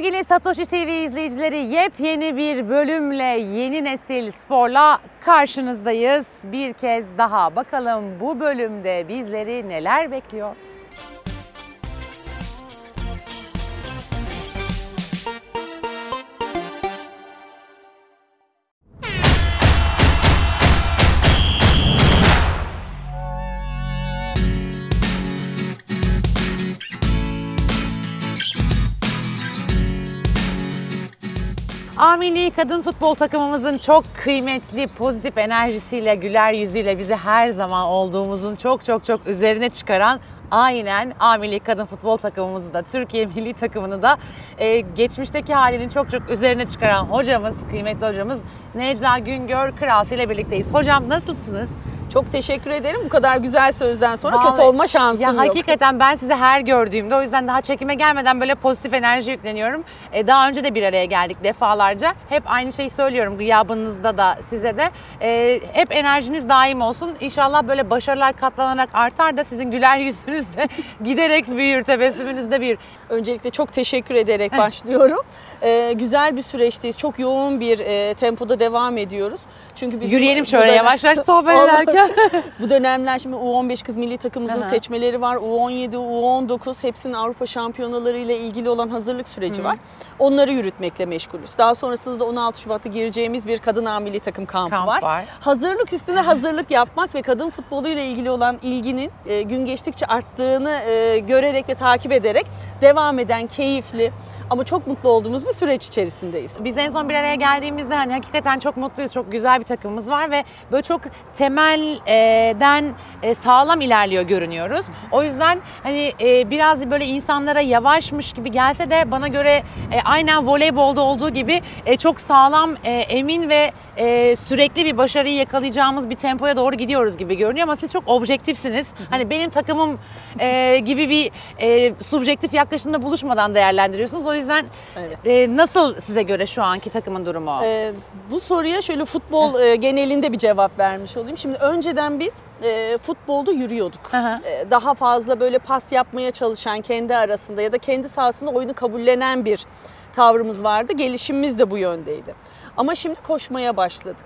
Sevgili Satoshi TV izleyicileri yepyeni bir bölümle yeni nesil sporla karşınızdayız. Bir kez daha bakalım bu bölümde bizleri neler bekliyor? A Milli Kadın Futbol takımımızın çok kıymetli pozitif enerjisiyle, güler yüzüyle bizi her zaman olduğumuzun çok çok çok üzerine çıkaran aynen A Milli Kadın Futbol takımımızı da Türkiye Milli takımını da e, geçmişteki halinin çok çok üzerine çıkaran hocamız, kıymetli hocamız Necla Güngör Kırası ile birlikteyiz. Hocam nasılsınız? Çok teşekkür ederim. Bu kadar güzel sözden sonra Vallahi- kötü olma şansım Ya yok. hakikaten ben sizi her gördüğümde o yüzden daha çekime gelmeden böyle pozitif enerji yükleniyorum. E, daha önce de bir araya geldik defalarca. Hep aynı şeyi söylüyorum gıyabınızda da size de. E, hep enerjiniz daim olsun. İnşallah böyle başarılar katlanarak artar da sizin güler yüzünüz de giderek büyür, tebessümünüz de büyür. Öncelikle çok teşekkür ederek başlıyorum. Ee, güzel bir süreçteyiz. Çok yoğun bir e, tempoda devam ediyoruz. Çünkü bizim Yürüyelim şöyle dönem- yavaş yavaş sohbet ederken. Bu dönemler şimdi U15 kız milli takımımızın Aha. seçmeleri var. U17, U19 hepsinin Avrupa şampiyonaları ile ilgili olan hazırlık süreci var. Onları yürütmekle meşgulüz. Daha sonrasında da 16 Şubat'ta gireceğimiz bir kadın A milli takım kampı Kamp var. var. Hazırlık üstüne hazırlık yapmak ve kadın futbolu ile ilgili olan ilginin e, gün geçtikçe arttığını e, görerek ve takip ederek devam eden keyifli ama çok mutlu olduğumuz bir süreç içerisindeyiz. Biz en son bir araya geldiğimizde hani hakikaten çok mutluyuz. Çok güzel bir takımımız var ve böyle çok temelden e, sağlam ilerliyor görünüyoruz. O yüzden hani e, biraz böyle insanlara yavaşmış gibi gelse de bana göre e, aynen voleybolda olduğu gibi çok sağlam, emin ve e, sürekli bir başarıyı yakalayacağımız bir tempoya doğru gidiyoruz gibi görünüyor ama siz çok objektifsiniz. Hani benim takımım e, gibi bir e, subjektif yaklaşımda buluşmadan değerlendiriyorsunuz. O yüzden Evet. e, nasıl size göre şu anki takımın durumu? Ee, bu soruya şöyle futbol e, genelinde bir cevap vermiş olayım. Şimdi önceden biz e, futbolda yürüyorduk. E, daha fazla böyle pas yapmaya çalışan kendi arasında ya da kendi sahasında oyunu kabullenen bir tavrımız vardı. Gelişimimiz de bu yöndeydi. Ama şimdi koşmaya başladık.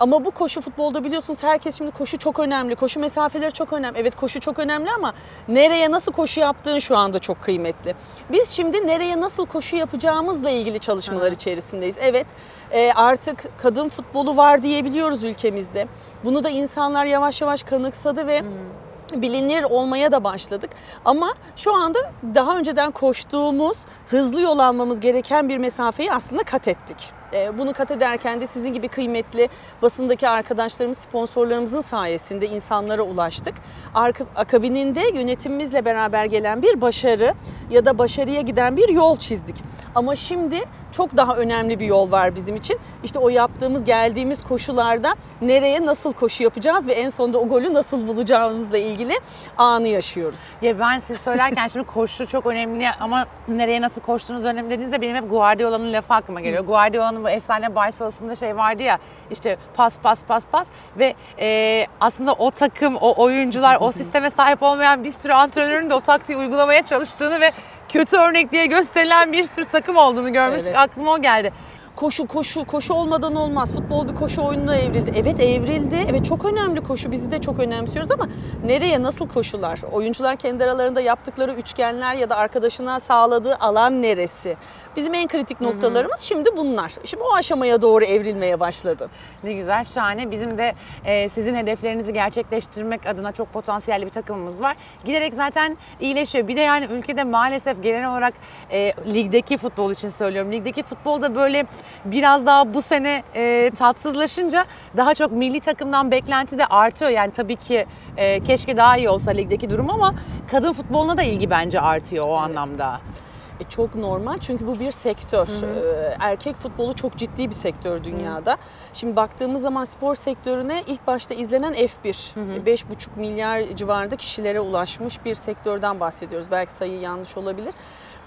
Ama bu koşu futbolda biliyorsunuz herkes şimdi koşu çok önemli. Koşu mesafeleri çok önemli. Evet koşu çok önemli ama nereye nasıl koşu yaptığın şu anda çok kıymetli. Biz şimdi nereye nasıl koşu yapacağımızla ilgili çalışmalar Hı. içerisindeyiz. Evet e, artık kadın futbolu var diyebiliyoruz ülkemizde. Bunu da insanlar yavaş yavaş kanıksadı ve bilinir olmaya da başladık. Ama şu anda daha önceden koştuğumuz, hızlı yol almamız gereken bir mesafeyi aslında kat ettik. Ee, Bunu kat ederken de sizin gibi kıymetli basındaki arkadaşlarımız, sponsorlarımızın sayesinde insanlara ulaştık. Akabininde yönetimimizle beraber gelen bir başarı ya da başarıya giden bir yol çizdik. Ama şimdi çok daha önemli bir yol var bizim için. İşte o yaptığımız, geldiğimiz koşularda nereye nasıl koşu yapacağız ve en sonunda o golü nasıl bulacağımızla ilgili anı yaşıyoruz. Ya ben siz söylerken şimdi koşu çok önemli ama nereye nasıl koştuğunuz önemli dediğinizde benim hep Guardiola'nın lafı aklıma geliyor. Guardiola'nın bu efsane Barcelona'sında şey vardı ya işte pas pas pas pas ve e, aslında o takım, o oyuncular, o sisteme sahip olmayan bir sürü antrenörün de o taktiği uygulamaya çalıştığını ve kötü örnek diye gösterilen bir sürü takım olduğunu görmüştük. Evet. Aklıma o geldi. Koşu koşu koşu olmadan olmaz. Futbol bir koşu oyununa evrildi. Evet evrildi. Evet çok önemli koşu. Bizi de çok önemsiyoruz ama nereye nasıl koşular? Oyuncular kendi aralarında yaptıkları üçgenler ya da arkadaşına sağladığı alan neresi? Bizim en kritik noktalarımız şimdi bunlar. Şimdi o aşamaya doğru evrilmeye başladı. Ne güzel, şahane. Bizim de e, sizin hedeflerinizi gerçekleştirmek adına çok potansiyelli bir takımımız var. Giderek zaten iyileşiyor. Bir de yani ülkede maalesef genel olarak e, ligdeki futbol için söylüyorum. Ligdeki futbolda böyle biraz daha bu sene e, tatsızlaşınca daha çok milli takımdan beklenti de artıyor. Yani tabii ki e, keşke daha iyi olsa ligdeki durum ama kadın futboluna da ilgi bence artıyor o anlamda. E, çok normal çünkü bu bir sektör. Ee, erkek futbolu çok ciddi bir sektör dünyada. Şimdi baktığımız zaman spor sektörüne ilk başta izlenen F1. E, 5,5 milyar civarında kişilere ulaşmış bir sektörden bahsediyoruz. Belki sayı yanlış olabilir.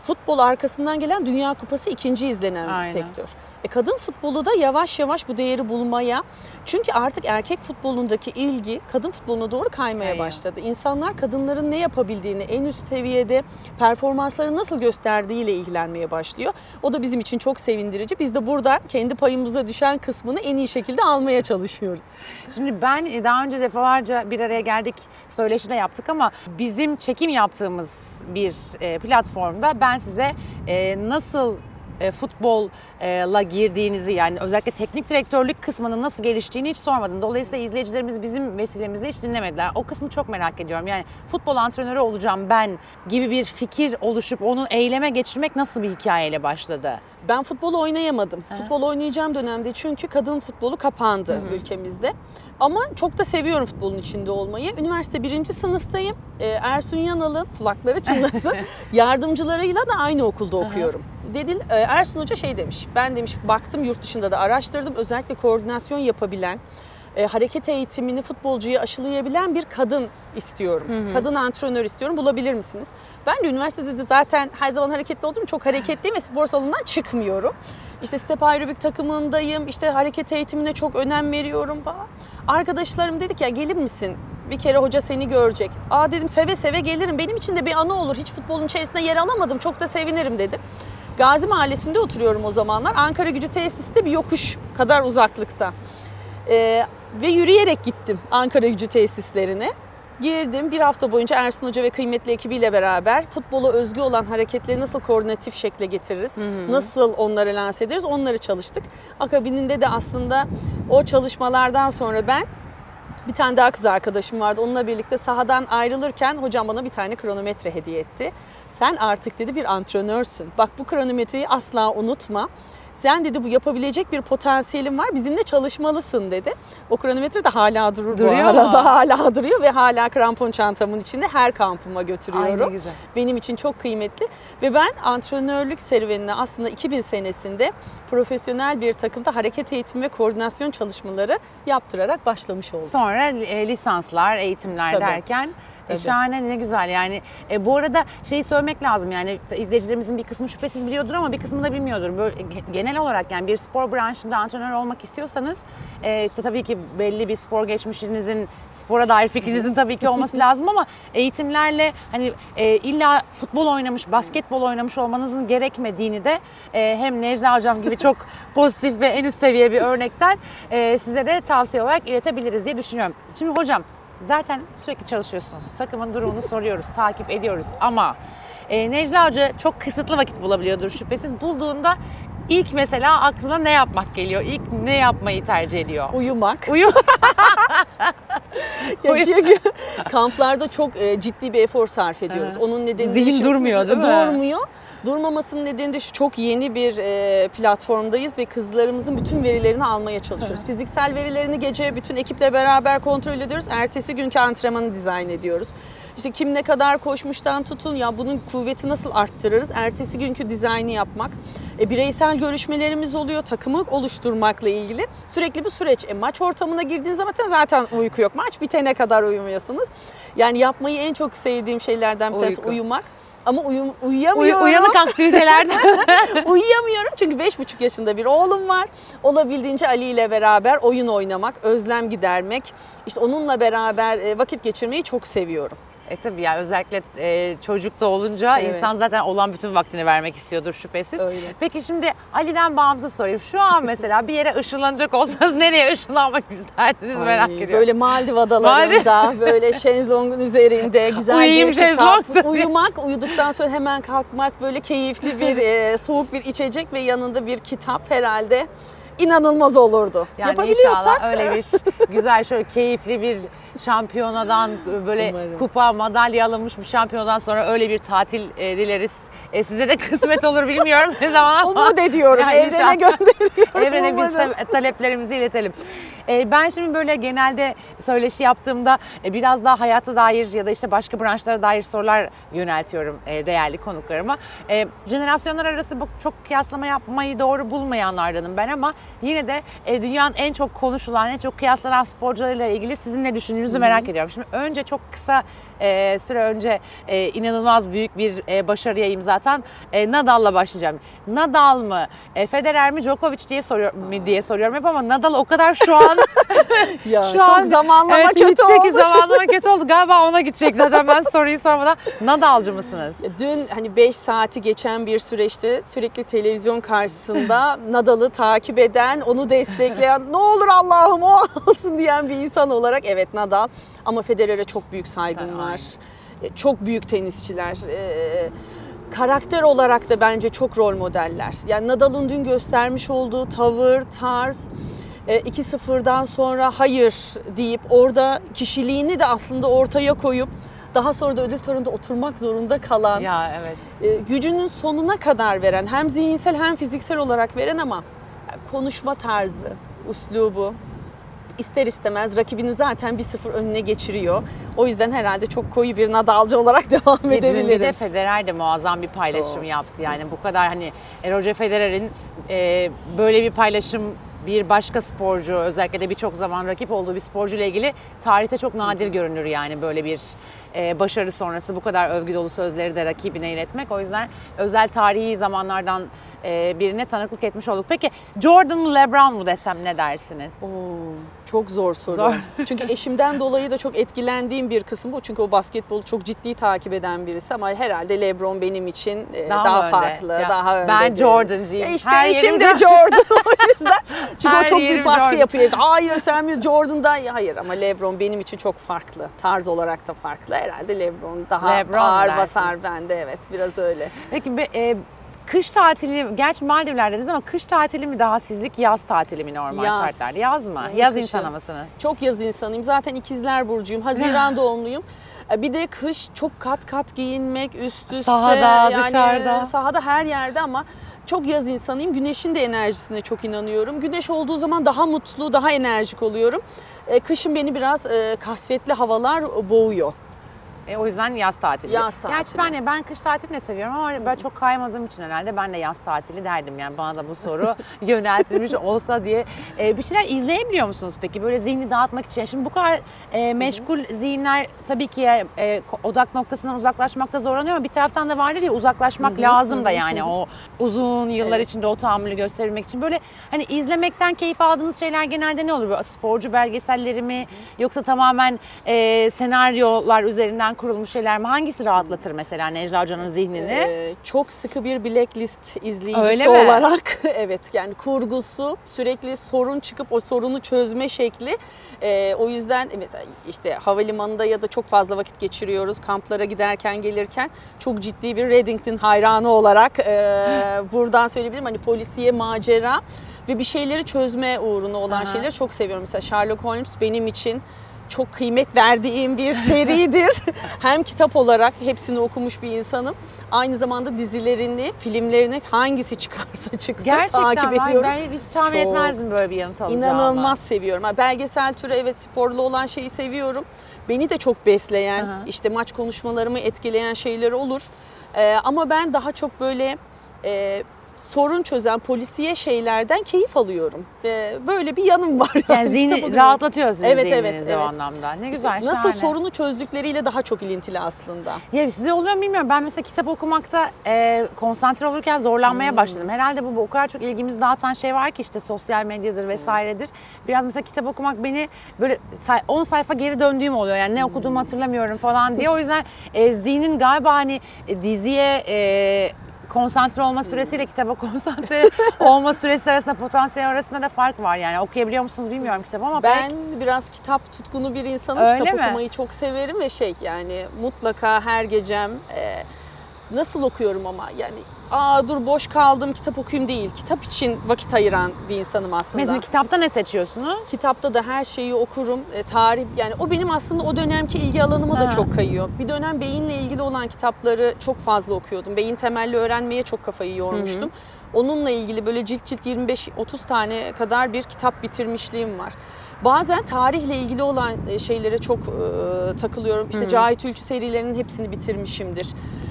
Futbol arkasından gelen Dünya Kupası ikinci izlenen Aynen. bir sektör. E kadın futbolu da yavaş yavaş bu değeri bulmaya çünkü artık erkek futbolundaki ilgi kadın futboluna doğru kaymaya Kayıyor. başladı. İnsanlar kadınların ne yapabildiğini, en üst seviyede performansları nasıl gösterdiğiyle ilgilenmeye başlıyor. O da bizim için çok sevindirici. Biz de burada kendi payımıza düşen kısmını en iyi şekilde almaya çalışıyoruz. Şimdi ben e, daha önce defalarca bir araya geldik, söyleşi de yaptık ama bizim çekim yaptığımız bir e, platformda ben size nasıl e, futbolla girdiğinizi yani özellikle teknik direktörlük kısmının nasıl geliştiğini hiç sormadım. Dolayısıyla izleyicilerimiz bizim vesilemizle hiç dinlemediler. O kısmı çok merak ediyorum. Yani futbol antrenörü olacağım ben gibi bir fikir oluşup onu eyleme geçirmek nasıl bir hikayeyle başladı? Ben futbol oynayamadım. Futbol oynayacağım dönemde çünkü kadın futbolu kapandı ülkemizde. Ama çok da seviyorum futbolun içinde olmayı. Üniversite birinci sınıftayım. Ee, Ersun Yanal'ın kulakları çınlasın yardımcılarıyla da aynı okulda okuyorum. Dedi, e, Ersun Hoca şey demiş, ben demiş baktım yurt dışında da araştırdım. Özellikle koordinasyon yapabilen, e, hareket eğitimini futbolcuya aşılayabilen bir kadın istiyorum. Kadın antrenör istiyorum. Bulabilir misiniz? Ben de üniversitede de zaten her zaman hareketli olduğum çok hareketliyim ve spor salonundan çıkmıyorum. İşte step aerobik takımındayım. İşte hareket eğitimine çok önem veriyorum falan. Arkadaşlarım dedik ya gelir misin? Bir kere hoca seni görecek. Aa dedim seve seve gelirim. Benim için de bir anı olur. Hiç futbolun içerisinde yer alamadım. Çok da sevinirim dedim. Gazi Mahallesi'nde oturuyorum o zamanlar. Ankara Gücü tesisi de bir yokuş kadar uzaklıkta. Ee, ve yürüyerek gittim Ankara Gücü tesislerine. Girdim bir hafta boyunca Ersun Hoca ve kıymetli ekibiyle beraber futbola özgü olan hareketleri nasıl koordinatif şekle getiririz, nasıl onları lanse ederiz onları çalıştık. Akabininde de aslında o çalışmalardan sonra ben bir tane daha kız arkadaşım vardı. Onunla birlikte sahadan ayrılırken hocam bana bir tane kronometre hediye etti. Sen artık dedi bir antrenörsün. Bak bu kronometreyi asla unutma. Sen dedi bu yapabilecek bir potansiyelin var. Bizimle çalışmalısın dedi. O kronometre de hala durur Duruyor bu mu? arada. Hala duruyor ve hala krampon çantamın içinde her kampıma götürüyorum. Ay ne güzel. Benim için çok kıymetli. Ve ben antrenörlük serüvenine aslında 2000 senesinde profesyonel bir takımda hareket eğitimi ve koordinasyon çalışmaları yaptırarak başlamış oldum. Sonra e, lisanslar, eğitimler Tabii. derken e, Tabii. şahane ne güzel yani. E, bu arada şeyi söylemek lazım yani izleyicilerimizin bir kısmı şüphesiz biliyordur ama bir kısmı da bilmiyordur. Böyle ge- genel olarak yani bir spor branşında antrenör olmak istiyorsanız e, işte tabii ki belli bir spor geçmişinizin, spora dair fikrinizin tabii ki olması lazım ama eğitimlerle hani e, illa futbol oynamış, basketbol oynamış olmanızın gerekmediğini de e, hem Necla Hocam gibi çok pozitif ve en üst seviye bir örnekten e, size de tavsiye olarak iletebiliriz diye düşünüyorum. Şimdi hocam zaten sürekli çalışıyorsunuz. Takımın durumunu soruyoruz, takip ediyoruz ama e, Necla Hoca çok kısıtlı vakit bulabiliyordur şüphesiz. Bulduğunda ilk mesela aklına ne yapmak geliyor? İlk ne yapmayı tercih ediyor? Uyumak. Uyu. Ya çünkü kamplarda çok e, ciddi bir efor sarf ediyoruz. Onun nedeni Zihin şu- durmuyor, değil mi? Durmuyor. Durmamasının nedeni de şu çok yeni bir e, platformdayız ve kızlarımızın bütün verilerini almaya çalışıyoruz. Fiziksel verilerini gece bütün ekiple beraber kontrol ediyoruz. Ertesi günkü antrenmanı dizayn ediyoruz. İşte kim ne kadar koşmuştan tutun ya bunun kuvveti nasıl arttırırız? Ertesi günkü dizaynı yapmak. E, bireysel görüşmelerimiz oluyor takımı oluşturmakla ilgili. Sürekli bir süreç. E, maç ortamına girdiğiniz zaman zaten uyku yok. Maç bitene kadar uyumuyorsunuz. Yani yapmayı en çok sevdiğim şeylerden bir tanesi uyumak. Ama uyum, Uy- uyuyamıyorum. uyanık aktivitelerden. Uyuyamıyorum çünkü 5,5 yaşında bir oğlum var. Olabildiğince Ali ile beraber oyun oynamak, özlem gidermek, işte onunla beraber e, vakit geçirmeyi çok seviyorum. E tabii yani özellikle e, çocuk da olunca Evet. insan zaten olan bütün vaktini vermek istiyordur şüphesiz. Öyle. Peki şimdi Ali'den bağımsız sorayım. Şu an mesela bir yere ışınlanacak olsanız nereye ışınlanmak isterdiniz merak Ay, ediyorum. Böyle Maldiv adalarında, böyle şezlongun üzerinde güzel Uyuyayım bir şezlongda. uyumak, uyuduktan sonra hemen kalkmak, böyle keyifli bir e, soğuk bir içecek ve yanında bir kitap herhalde inanılmaz olurdu. Yani Yapabiliyorsak inşallah öyle bir güzel şöyle keyifli bir şampiyonadan böyle Umarım. kupa madalya alınmış bir şampiyonadan sonra öyle bir tatil e, dileriz. E, size de kısmet olur bilmiyorum ne zaman ama. umut ediyorum, Yani evrene gönderiyorum. Evrene biz umarım. ta- taleplerimizi iletelim. Ee, ben şimdi böyle genelde söyleşi yaptığımda e, biraz daha hayata dair ya da işte başka branşlara dair sorular yöneltiyorum e, değerli konuklarıma. E, jenerasyonlar arası bu çok kıyaslama yapmayı doğru bulmayanlardanım ben ama yine de e, dünyanın en çok konuşulan, en çok kıyaslanan sporcularıyla ilgili sizin ne düşündüğünüzü merak ediyorum. Şimdi önce çok kısa e, süre önce e, inanılmaz büyük bir e, başarıya imza e, Nadal'la başlayacağım. Nadal mı, e, Federer mi, Djokovic diye soruyor mu diye soruyorum hep ama Nadal o kadar şu an Ya Şu çok an- zamanlama evet, kötü oldu. zamanlama kötü oldu. Galiba ona gidecek zaten ben soruyu sormadan. Nadal'cı mısınız? Dün hani 5 saati geçen bir süreçte sürekli televizyon karşısında Nadal'ı takip eden, onu destekleyen, ne olur Allah'ım o alsın diyen bir insan olarak evet Nadal. Ama Federer'e çok büyük saygım var. E, Çok büyük tenisçiler. E, Karakter olarak da bence çok rol modeller. Yani Nadal'ın dün göstermiş olduğu tavır, tarz, e, 2-0'dan sonra hayır deyip orada kişiliğini de aslında ortaya koyup daha sonra da ödül töreninde oturmak zorunda kalan, Ya evet. e, gücünün sonuna kadar veren, hem zihinsel hem fiziksel olarak veren ama konuşma tarzı, üslubu ister istemez rakibini zaten 1-0 önüne geçiriyor. O yüzden herhalde çok koyu bir Nadalcı olarak devam Ve dün bir de edebilirim. Federer de muazzam bir paylaşım Çok. yaptı. Yani bu kadar hani e, Roger Federer'in e, böyle bir paylaşım bir başka sporcu özellikle de birçok zaman rakip olduğu bir sporcu ile ilgili tarihte çok nadir görünür yani böyle bir başarı sonrası bu kadar övgü dolu sözleri de rakibine iletmek. O yüzden özel tarihi zamanlardan e, birine tanıklık etmiş olduk. Peki Jordan mı LeBron mu desem ne dersiniz? Oo, çok zor soru. Zor. Çünkü eşimden dolayı da çok etkilendiğim bir kısım bu. Çünkü o basketbolu çok ciddi takip eden birisi ama herhalde LeBron benim için e, Daha daha, önde? farklı, Ya, daha önde. ben. Jordan'cıyım. Ya işte Her eşim de Jordan. O yüzden. Çünkü Her o çok büyük baskı Jordan. yapıyor. Hayır sen biz Jordan'dan hayır ama LeBron benim için çok farklı. Tarz olarak da farklı. Herhalde LeBron daha LeBron ağır dersiniz. basar bende evet biraz öyle. Peki be- e, kış tatili, gerçi Maldivler'deniz ama kış tatili mi daha sizlik, yaz tatili mi normal Yaz. şartlarda? Yaz mı? Yani yaz kışın. insanı mısınız? Çok yaz insanıyım. Zaten ikizler burcuyum. Haziran doğumluyum. E, Bir de kış çok kat kat giyinmek üst üste. Sahada, yani dışarıda. Sahada her yerde ama çok yaz insanıyım. Güneşin de enerjisine çok inanıyorum. Güneş olduğu zaman daha mutlu, daha enerjik oluyorum. E, Kışın beni biraz e, kasvetli havalar boğuyor. E, o yüzden yaz tatili. Yaz Gerçi tatili. ben, de- ben kış tatilini de seviyorum ama ben çok kaymadığım için herhalde ben de yaz tatili derdim. Yani bana da bu soru yöneltilmiş olsa diye. E, bir şeyler izleyebiliyor musunuz peki? Böyle zihni dağıtmak için. Şimdi bu kadar e, meşgul zihinler tabii ki e, odak noktasından uzaklaşmakta zorlanıyor ama bir taraftan da vardır ya uzaklaşmak lazım da yani o uzun yıllar Evet. içinde o tahammülü gösterebilmek için. Böyle hani izlemekten keyif aldığınız şeyler genelde ne olur? Böyle sporcu belgeselleri mi yoksa tamamen e, senaryolar üzerinden kurulmuş şeyler mi? Hangisi rahatlatır mesela Necla Hoca'nın zihnini? Ee, çok sıkı bir blacklist izleyicisi Öyle mi? olarak evet yani kurgusu sürekli sorun çıkıp o sorunu çözme şekli Ee, o yüzden mesela işte havalimanında ya da çok fazla vakit geçiriyoruz kamplara giderken gelirken çok ciddi bir Reddington hayranı olarak e, buradan söyleyebilirim hani polisiye macera ve bir şeyleri çözme uğruna olan Aha. şeyleri çok seviyorum. Mesela Sherlock Holmes benim için çok kıymet verdiğim bir seridir. Hem kitap olarak hepsini okumuş bir insanım. Aynı zamanda dizilerini, filmlerini hangisi çıkarsa çıksın Gerçekten takip ediyorum. ben hiç tahmin Çok. etmezdim böyle bir yanıt alacağımı. İnanılmaz seviyorum. Belgesel türü evet sporlu olan şeyi seviyorum. Beni de çok besleyen, Aha. işte maç konuşmalarımı etkileyen şeyler olur. Ee, ama ben daha çok böyle e, sorun çözen polisiye şeylerden keyif alıyorum. Ee, böyle bir yanım var. Yani kitap zihni okuyorum. rahatlatıyor sizin Evet, evet, zihninizi o evet. anlamda. Ne güzel, Nasıl şahane. sorunu çözdükleriyle daha çok ilintili aslında. Ya size oluyor mu bilmiyorum. Ben mesela kitap okumakta e, konsantre olurken zorlanmaya Hmm. başladım. Herhalde bu, bu o kadar çok ilgimizi dağıtan şey var ki işte sosyal medyadır vesairedir. Biraz mesela kitap okumak beni böyle say- 10 sayfa geri döndüğüm oluyor. Yani ne Hmm. okuduğumu hatırlamıyorum falan diye. O yüzden e, zihnin galiba hani e, diziye e, konsantre olma süresiyle kitaba konsantre olma süresi arasında potansiyel arasında da fark var yani. Okuyabiliyor musunuz bilmiyorum kitabı ama Ben pek biraz kitap tutkunu bir insanım. Öyle kitap mi? okumayı çok severim ve şey yani mutlaka her gecem e, nasıl okuyorum ama yani aa dur boş kaldım kitap okuyayım değil. Kitap için vakit ayıran bir insanım aslında. mesela kitapta ne seçiyorsunuz? Kitapta da her şeyi okurum. E, tarih yani o benim aslında o dönemki ilgi alanıma da Ha. çok kayıyor. Bir dönem beyinle ilgili olan kitapları çok fazla okuyordum. Beyin temelli öğrenmeye çok kafayı yormuştum. Onunla ilgili böyle cilt cilt 25-30 tane kadar bir kitap bitirmişliğim var. Bazen tarihle ilgili olan e, şeylere çok e, takılıyorum. İşte Cahit Ülkü serilerinin hepsini bitirmişimdir.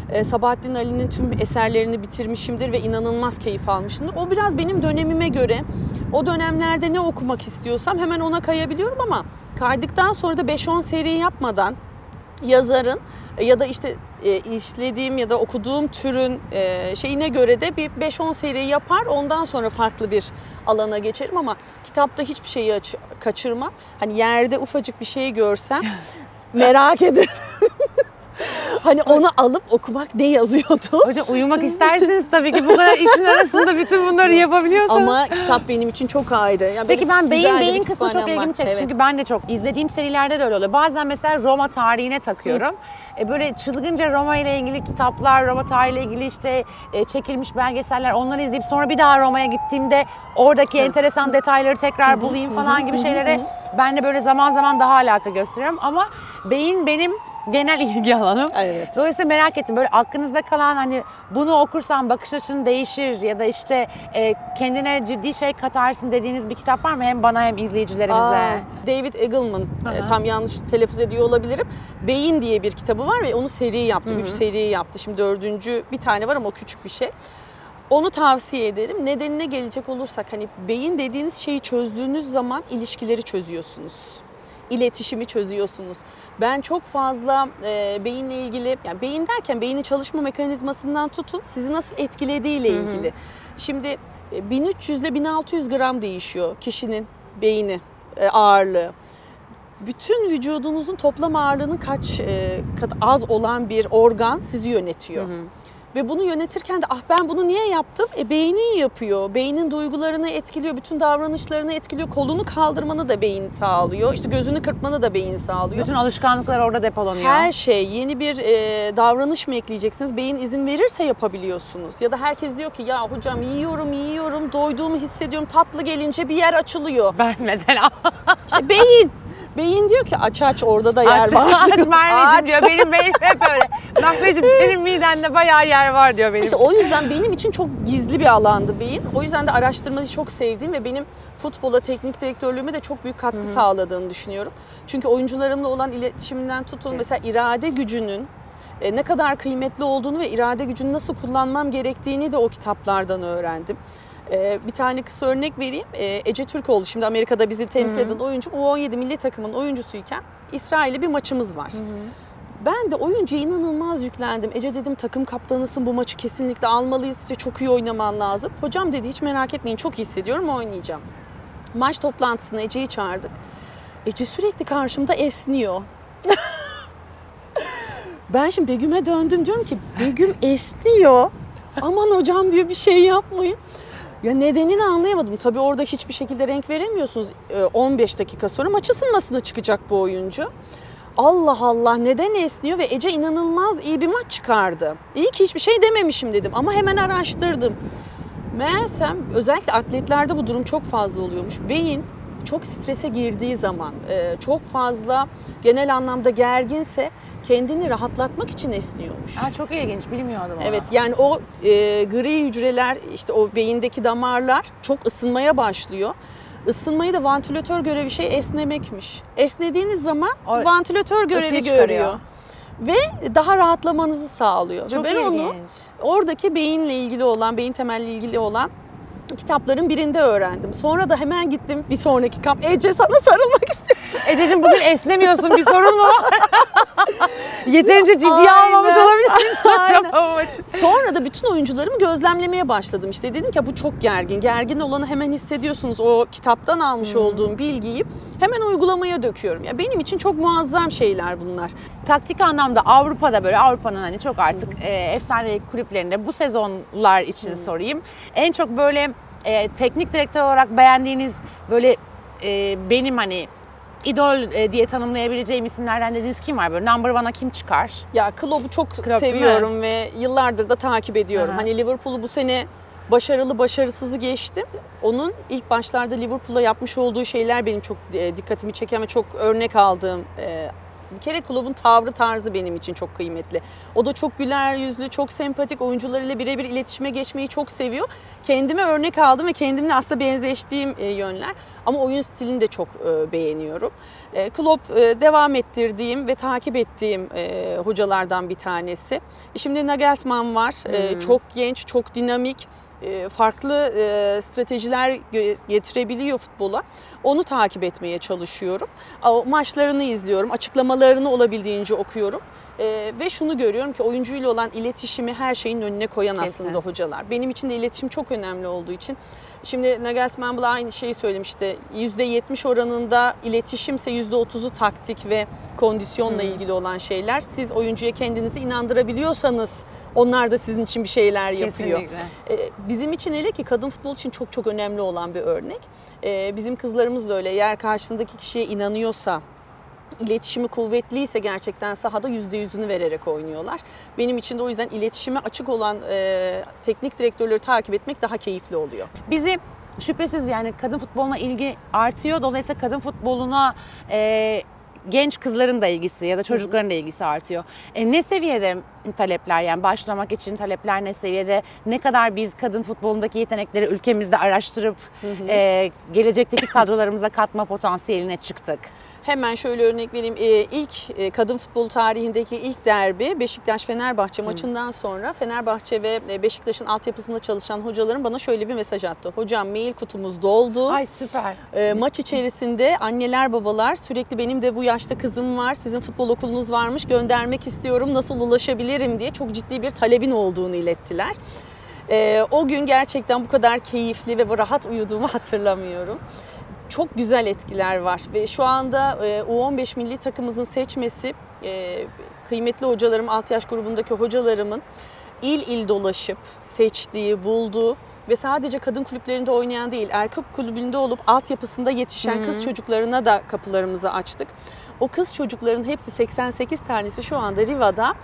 E, Sabahattin Ali'nin tüm eserlerini bitirmişimdir ve inanılmaz keyif almışımdır. O biraz benim dönemime göre o dönemlerde ne okumak istiyorsam hemen ona kayabiliyorum ama kaydıktan sonra da 5-10 seri yapmadan yazarın ya da işte e, işlediğim ya da okuduğum türün e, şeyine göre de bir 5-10 seri yapar. Ondan sonra farklı bir alana geçerim ama kitapta hiçbir şeyi aç, kaçırmam. Hani yerde ufacık bir şey görsem merak ederim. Hani onu alıp okumak ne yazıyordu? Hocam uyumak isterseniz tabii ki bu kadar işin arasında bütün bunları yapabiliyorsanız. Ama kitap benim için çok ayrı. Yani Peki ben beyin beyin kısmı çok ilgimi çekti. Evet. Çünkü ben de çok izlediğim serilerde de öyle oluyor. Bazen mesela Roma tarihine takıyorum. E böyle çılgınca Roma ile ilgili kitaplar, Roma tarihiyle ilgili işte e, çekilmiş belgeseller onları izleyip sonra bir daha Roma'ya gittiğimde oradaki enteresan detayları tekrar bulayım falan gibi şeylere ben de böyle zaman zaman daha alaka gösteriyorum. Ama beyin benim genel ilgi alanım. Evet. Dolayısıyla merak ettim böyle aklınızda kalan hani bunu okursan bakış açın değişir ya da işte e, kendine ciddi şey katarsın dediğiniz bir kitap var mı hem bana hem izleyicilerimize? Aa, David Eagleman, e, tam yanlış telaffuz ediyor olabilirim. Beyin diye bir kitabı var ve onu seri yaptı. Üç seri yaptı. Şimdi dördüncü bir tane var ama o küçük bir şey. Onu tavsiye ederim. Nedenine gelecek olursak hani beyin dediğiniz şeyi çözdüğünüz zaman ilişkileri çözüyorsunuz. İletişimi çözüyorsunuz. Ben çok fazla e, beyinle ilgili, yani beyin derken beynin çalışma mekanizmasından tutun sizi nasıl etkilediğiyle ilgili. Şimdi e, 1300 ile 1600 gram değişiyor kişinin beyni e, ağırlığı. Bütün vücudunuzun toplam ağırlığının kaç e, kat az olan bir organ sizi yönetiyor. Ve bunu yönetirken de ah ben bunu niye yaptım? E beynin yapıyor. Beynin duygularını etkiliyor, bütün davranışlarını etkiliyor. Kolunu kaldırmanı da beyin sağlıyor. İşte gözünü kırpmanı da beyin sağlıyor. Bütün alışkanlıklar orada depolanıyor. Her şey yeni bir e, davranış mı ekleyeceksiniz? Beyin izin verirse yapabiliyorsunuz. Ya da herkes diyor ki ya hocam yiyorum yiyorum doyduğumu hissediyorum tatlı gelince bir yer açılıyor. Ben mesela İşte beyin. Beyin diyor ki aç aç orada da yer aç, var. aç. Merveciğim diyor. Benim beynim hep öyle. Merveciğim senin midende bayağı yer var diyor benim. İşte o yüzden benim için çok gizli bir alandı beyin. O yüzden de araştırmayı çok sevdiğim ve benim futbola, teknik direktörlüğüme de çok büyük katkı sağladığını düşünüyorum. Çünkü oyuncularımla olan iletişimden tutun Evet. mesela irade gücünün e, ne kadar kıymetli olduğunu ve irade gücünü nasıl kullanmam gerektiğini de o kitaplardan öğrendim. E, Bir tane kısa örnek vereyim. E, Ece Türkoğlu şimdi Amerika'da bizi temsil eden oyuncu. U17 milli takımın oyuncusuyken İsrail'le bir maçımız var. Ben de oyuncuya inanılmaz yüklendim. Ece dedim takım kaptanısın bu maçı kesinlikle almalıyız. İşte çok iyi oynaman lazım. Hocam dedi hiç merak etmeyin çok iyi hissediyorum oynayacağım. Maç toplantısına Ece'yi çağırdık. Ece sürekli karşımda esniyor. ben şimdi Begüm'e döndüm diyorum ki Begüm esniyor. Aman hocam diyor bir şey yapmayın. Ya nedenini anlayamadım. Tabii orada hiçbir şekilde renk veremiyorsunuz. Ee, 15 dakika sonra maç ısınmasına çıkacak bu oyuncu. Allah Allah neden esniyor ve Ece inanılmaz iyi bir maç çıkardı. İyi ki hiçbir şey dememişim dedim ama hemen araştırdım. Meğersem özellikle atletlerde bu durum çok fazla oluyormuş. Beyin çok strese girdiği zaman, e, çok fazla genel anlamda gerginse kendini rahatlatmak için esniyormuş. Aa, çok ilginç bilmiyordum onu. Evet yani o e, gri hücreler işte o beyindeki damarlar çok ısınmaya başlıyor. Isınmayı da vantilatör görevi şey esnemekmiş. Esnediğiniz zaman O vantilatör görevi çıkarıyor. görüyor. Ve daha rahatlamanızı sağlıyor. Çok Ve ben onu ilginç. oradaki beyinle ilgili olan, beyin temelli ilgili olan kitapların birinde öğrendim. Sonra da hemen gittim bir sonraki kamp. Ece sana sarılmak istedim. Ececiğim bugün esnemiyorsun bir sorun mu var? Yeterince ciddiye Aynen. almamış olabilir acaba? Sonra da bütün oyuncularımı gözlemlemeye başladım. İşte dedim ki bu çok gergin. Gergin olanı hemen hissediyorsunuz. O kitaptan almış olduğum bilgiyi hemen uygulamaya döküyorum. Ya benim için çok muazzam şeyler bunlar. Taktik anlamda Avrupa'da böyle Avrupa'nın hani çok artık e, efsane kulüplerinde bu sezonlar için sorayım. En çok böyle e, teknik direktör olarak beğendiğiniz böyle e, benim hani idol e, diye tanımlayabileceğim isimlerden dediğiniz kim var böyle number one'a kim çıkar? Ya Klopp'u çok Klopp seviyorum ve yıllardır da takip ediyorum. Aha. Hani Liverpool'u bu sene başarılı başarısızı geçtim. Onun ilk başlarda Liverpool'a yapmış olduğu şeyler benim çok e, dikkatimi çeken ve çok örnek aldığım e, bir kere Klopp'un tavrı tarzı benim için çok kıymetli. O da çok güler yüzlü, çok sempatik, oyuncularıyla birebir iletişime geçmeyi çok seviyor. Kendime örnek aldım ve kendimle aslında benzeştiğim e, yönler. Ama oyun stilini de çok e, beğeniyorum. E, Klopp devam ettirdiğim ve takip ettiğim hocalardan bir tanesi. Şimdi Nagelsmann var. E, çok genç, çok dinamik. farklı stratejiler getirebiliyor futbola. Onu takip etmeye çalışıyorum. Maçlarını izliyorum, açıklamalarını olabildiğince okuyorum. E, ve şunu görüyorum ki oyuncuyla olan iletişimi her şeyin önüne koyan Kesin. aslında hocalar. Benim için de iletişim çok önemli olduğu için. Şimdi Nagelsmann bile aynı şeyi söylemişti. %70 oranında iletişimse %30'u taktik ve kondisyonla ilgili olan şeyler. Siz oyuncuya kendinizi inandırabiliyorsanız onlar da sizin için bir şeyler yapıyor. Kesinlikle. Ee, Bizim için hele ki kadın futbol için çok çok önemli olan bir örnek. Ee, Bizim kızlarımız da öyle. Eğer karşındaki kişiye inanıyorsa, iletişimi kuvvetliyse gerçekten sahada yüzde yüzünü vererek oynuyorlar. Benim için de o yüzden iletişime açık olan e, teknik direktörleri takip etmek daha keyifli oluyor. Bizi şüphesiz yani kadın futboluna ilgi artıyor. Dolayısıyla kadın futboluna e, genç kızların da ilgisi ya da çocukların da ilgisi artıyor. E, ne seviyede talepler yani başlamak için talepler ne seviyede? Ne kadar biz kadın futbolundaki yetenekleri ülkemizde araştırıp e, gelecekteki kadrolarımıza katma potansiyeline çıktık? Hemen şöyle örnek vereyim. Ee, ilk e, kadın futbol tarihindeki ilk derbi Beşiktaş-Fenerbahçe maçından sonra Fenerbahçe ve e, Beşiktaş'ın altyapısında çalışan hocalarım bana şöyle bir mesaj attı. Hocam mail kutumuz doldu. Ay süper. Ee, maç içerisinde anneler babalar sürekli benim de bu yaşta kızım var, sizin futbol okulunuz varmış, göndermek istiyorum, nasıl ulaşabilirim diye çok ciddi bir talebin olduğunu ilettiler. Ee, o gün gerçekten bu kadar keyifli ve rahat uyuduğumu hatırlamıyorum. Çok güzel etkiler var. Ve şu anda e, U15 milli takımımızın seçmesi e, kıymetli hocalarım, alt yaş grubundaki hocalarımın il il dolaşıp seçtiği, bulduğu ve sadece kadın kulüplerinde oynayan değil, erkek kulübünde olup altyapısında yetişen kız çocuklarına da kapılarımızı açtık. O kız çocukların hepsi 88 tanesi şu anda Riva'da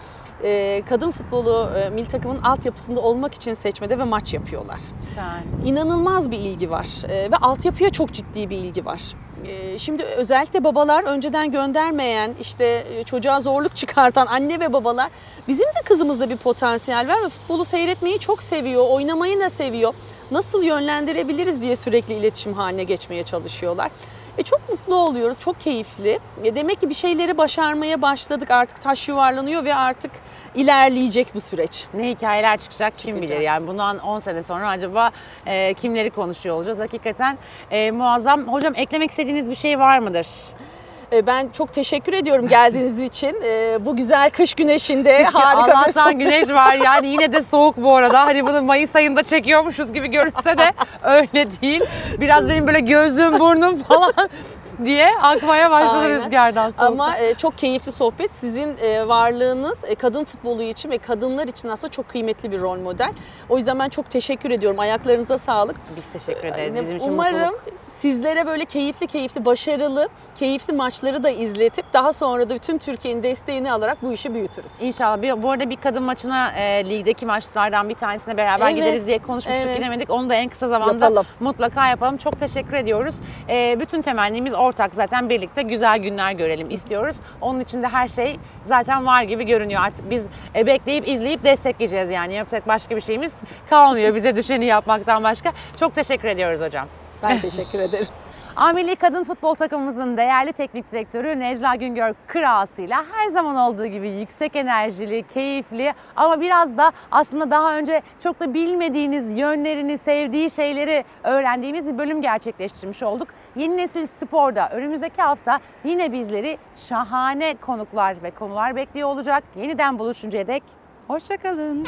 e, kadın futbolu e, milli takımın altyapısında olmak için seçmede ve maç yapıyorlar. Şahane. İnanılmaz bir ilgi var e, ve altyapıya çok ciddi bir ilgi var. E, Şimdi özellikle babalar önceden göndermeyen, işte e, çocuğa zorluk çıkartan anne ve babalar bizim de kızımızda bir potansiyel var ve futbolu seyretmeyi çok seviyor, oynamayı da seviyor. Nasıl yönlendirebiliriz diye sürekli iletişim haline geçmeye çalışıyorlar. E çok mutlu oluyoruz, çok keyifli. E demek ki bir şeyleri başarmaya başladık, artık taş yuvarlanıyor ve artık ilerleyecek bu süreç. Ne hikayeler çıkacak kim Çıkacak. bilir yani bundan 10 sene sonra acaba e, kimleri konuşuyor olacağız hakikaten e, muazzam. Hocam eklemek istediğiniz bir şey var mıdır? E, Ben çok teşekkür ediyorum geldiğiniz için. E, Bu güzel kış güneşinde Keşke harika bir sohbet. güneş var yani yine de soğuk bu arada. Hani bunu Mayıs ayında çekiyormuşuz gibi görünse de öyle değil. Biraz benim böyle gözüm burnum falan diye akmaya başladı Aynen. rüzgardan soğuktan. Ama e, çok keyifli sohbet. Sizin e, varlığınız e, kadın futbolu için ve kadınlar için aslında çok kıymetli bir rol model. O yüzden ben çok teşekkür ediyorum. Ayaklarınıza sağlık. Biz teşekkür ederiz. Ee, Bizim için Umarım mutluluk. Sizlere böyle keyifli keyifli, başarılı, keyifli maçları da izletip daha sonra da tüm Türkiye'nin desteğini alarak bu işi büyütürüz. İnşallah. Bir, bu arada bir kadın maçına e, ligdeki maçlardan bir tanesine beraber Evet. gideriz diye konuşmuştuk. Evet. Gidemedik. Onu da en kısa zamanda Yapalım. mutlaka yapalım. Çok teşekkür ediyoruz. E, bütün temennimiz ortak zaten birlikte güzel günler görelim istiyoruz. Onun için de her şey zaten var gibi görünüyor. Artık biz e, bekleyip izleyip destekleyeceğiz yani. Yapacak başka bir şeyimiz kalmıyor bize düşeni yapmaktan başka. Çok teşekkür ediyoruz hocam. Ben teşekkür ederim. A Milli Kadın Futbol takımımızın değerli teknik direktörü Necla Güngör Kırağısı'yla her zaman olduğu gibi yüksek enerjili, keyifli ama biraz da aslında daha önce çok da bilmediğiniz yönlerini, sevdiği şeyleri öğrendiğimiz bir bölüm gerçekleştirmiş olduk. Yeni Nesil Spor'da önümüzdeki hafta yine bizleri şahane konuklar ve konular bekliyor olacak. Yeniden buluşuncaya dek hoşçakalın.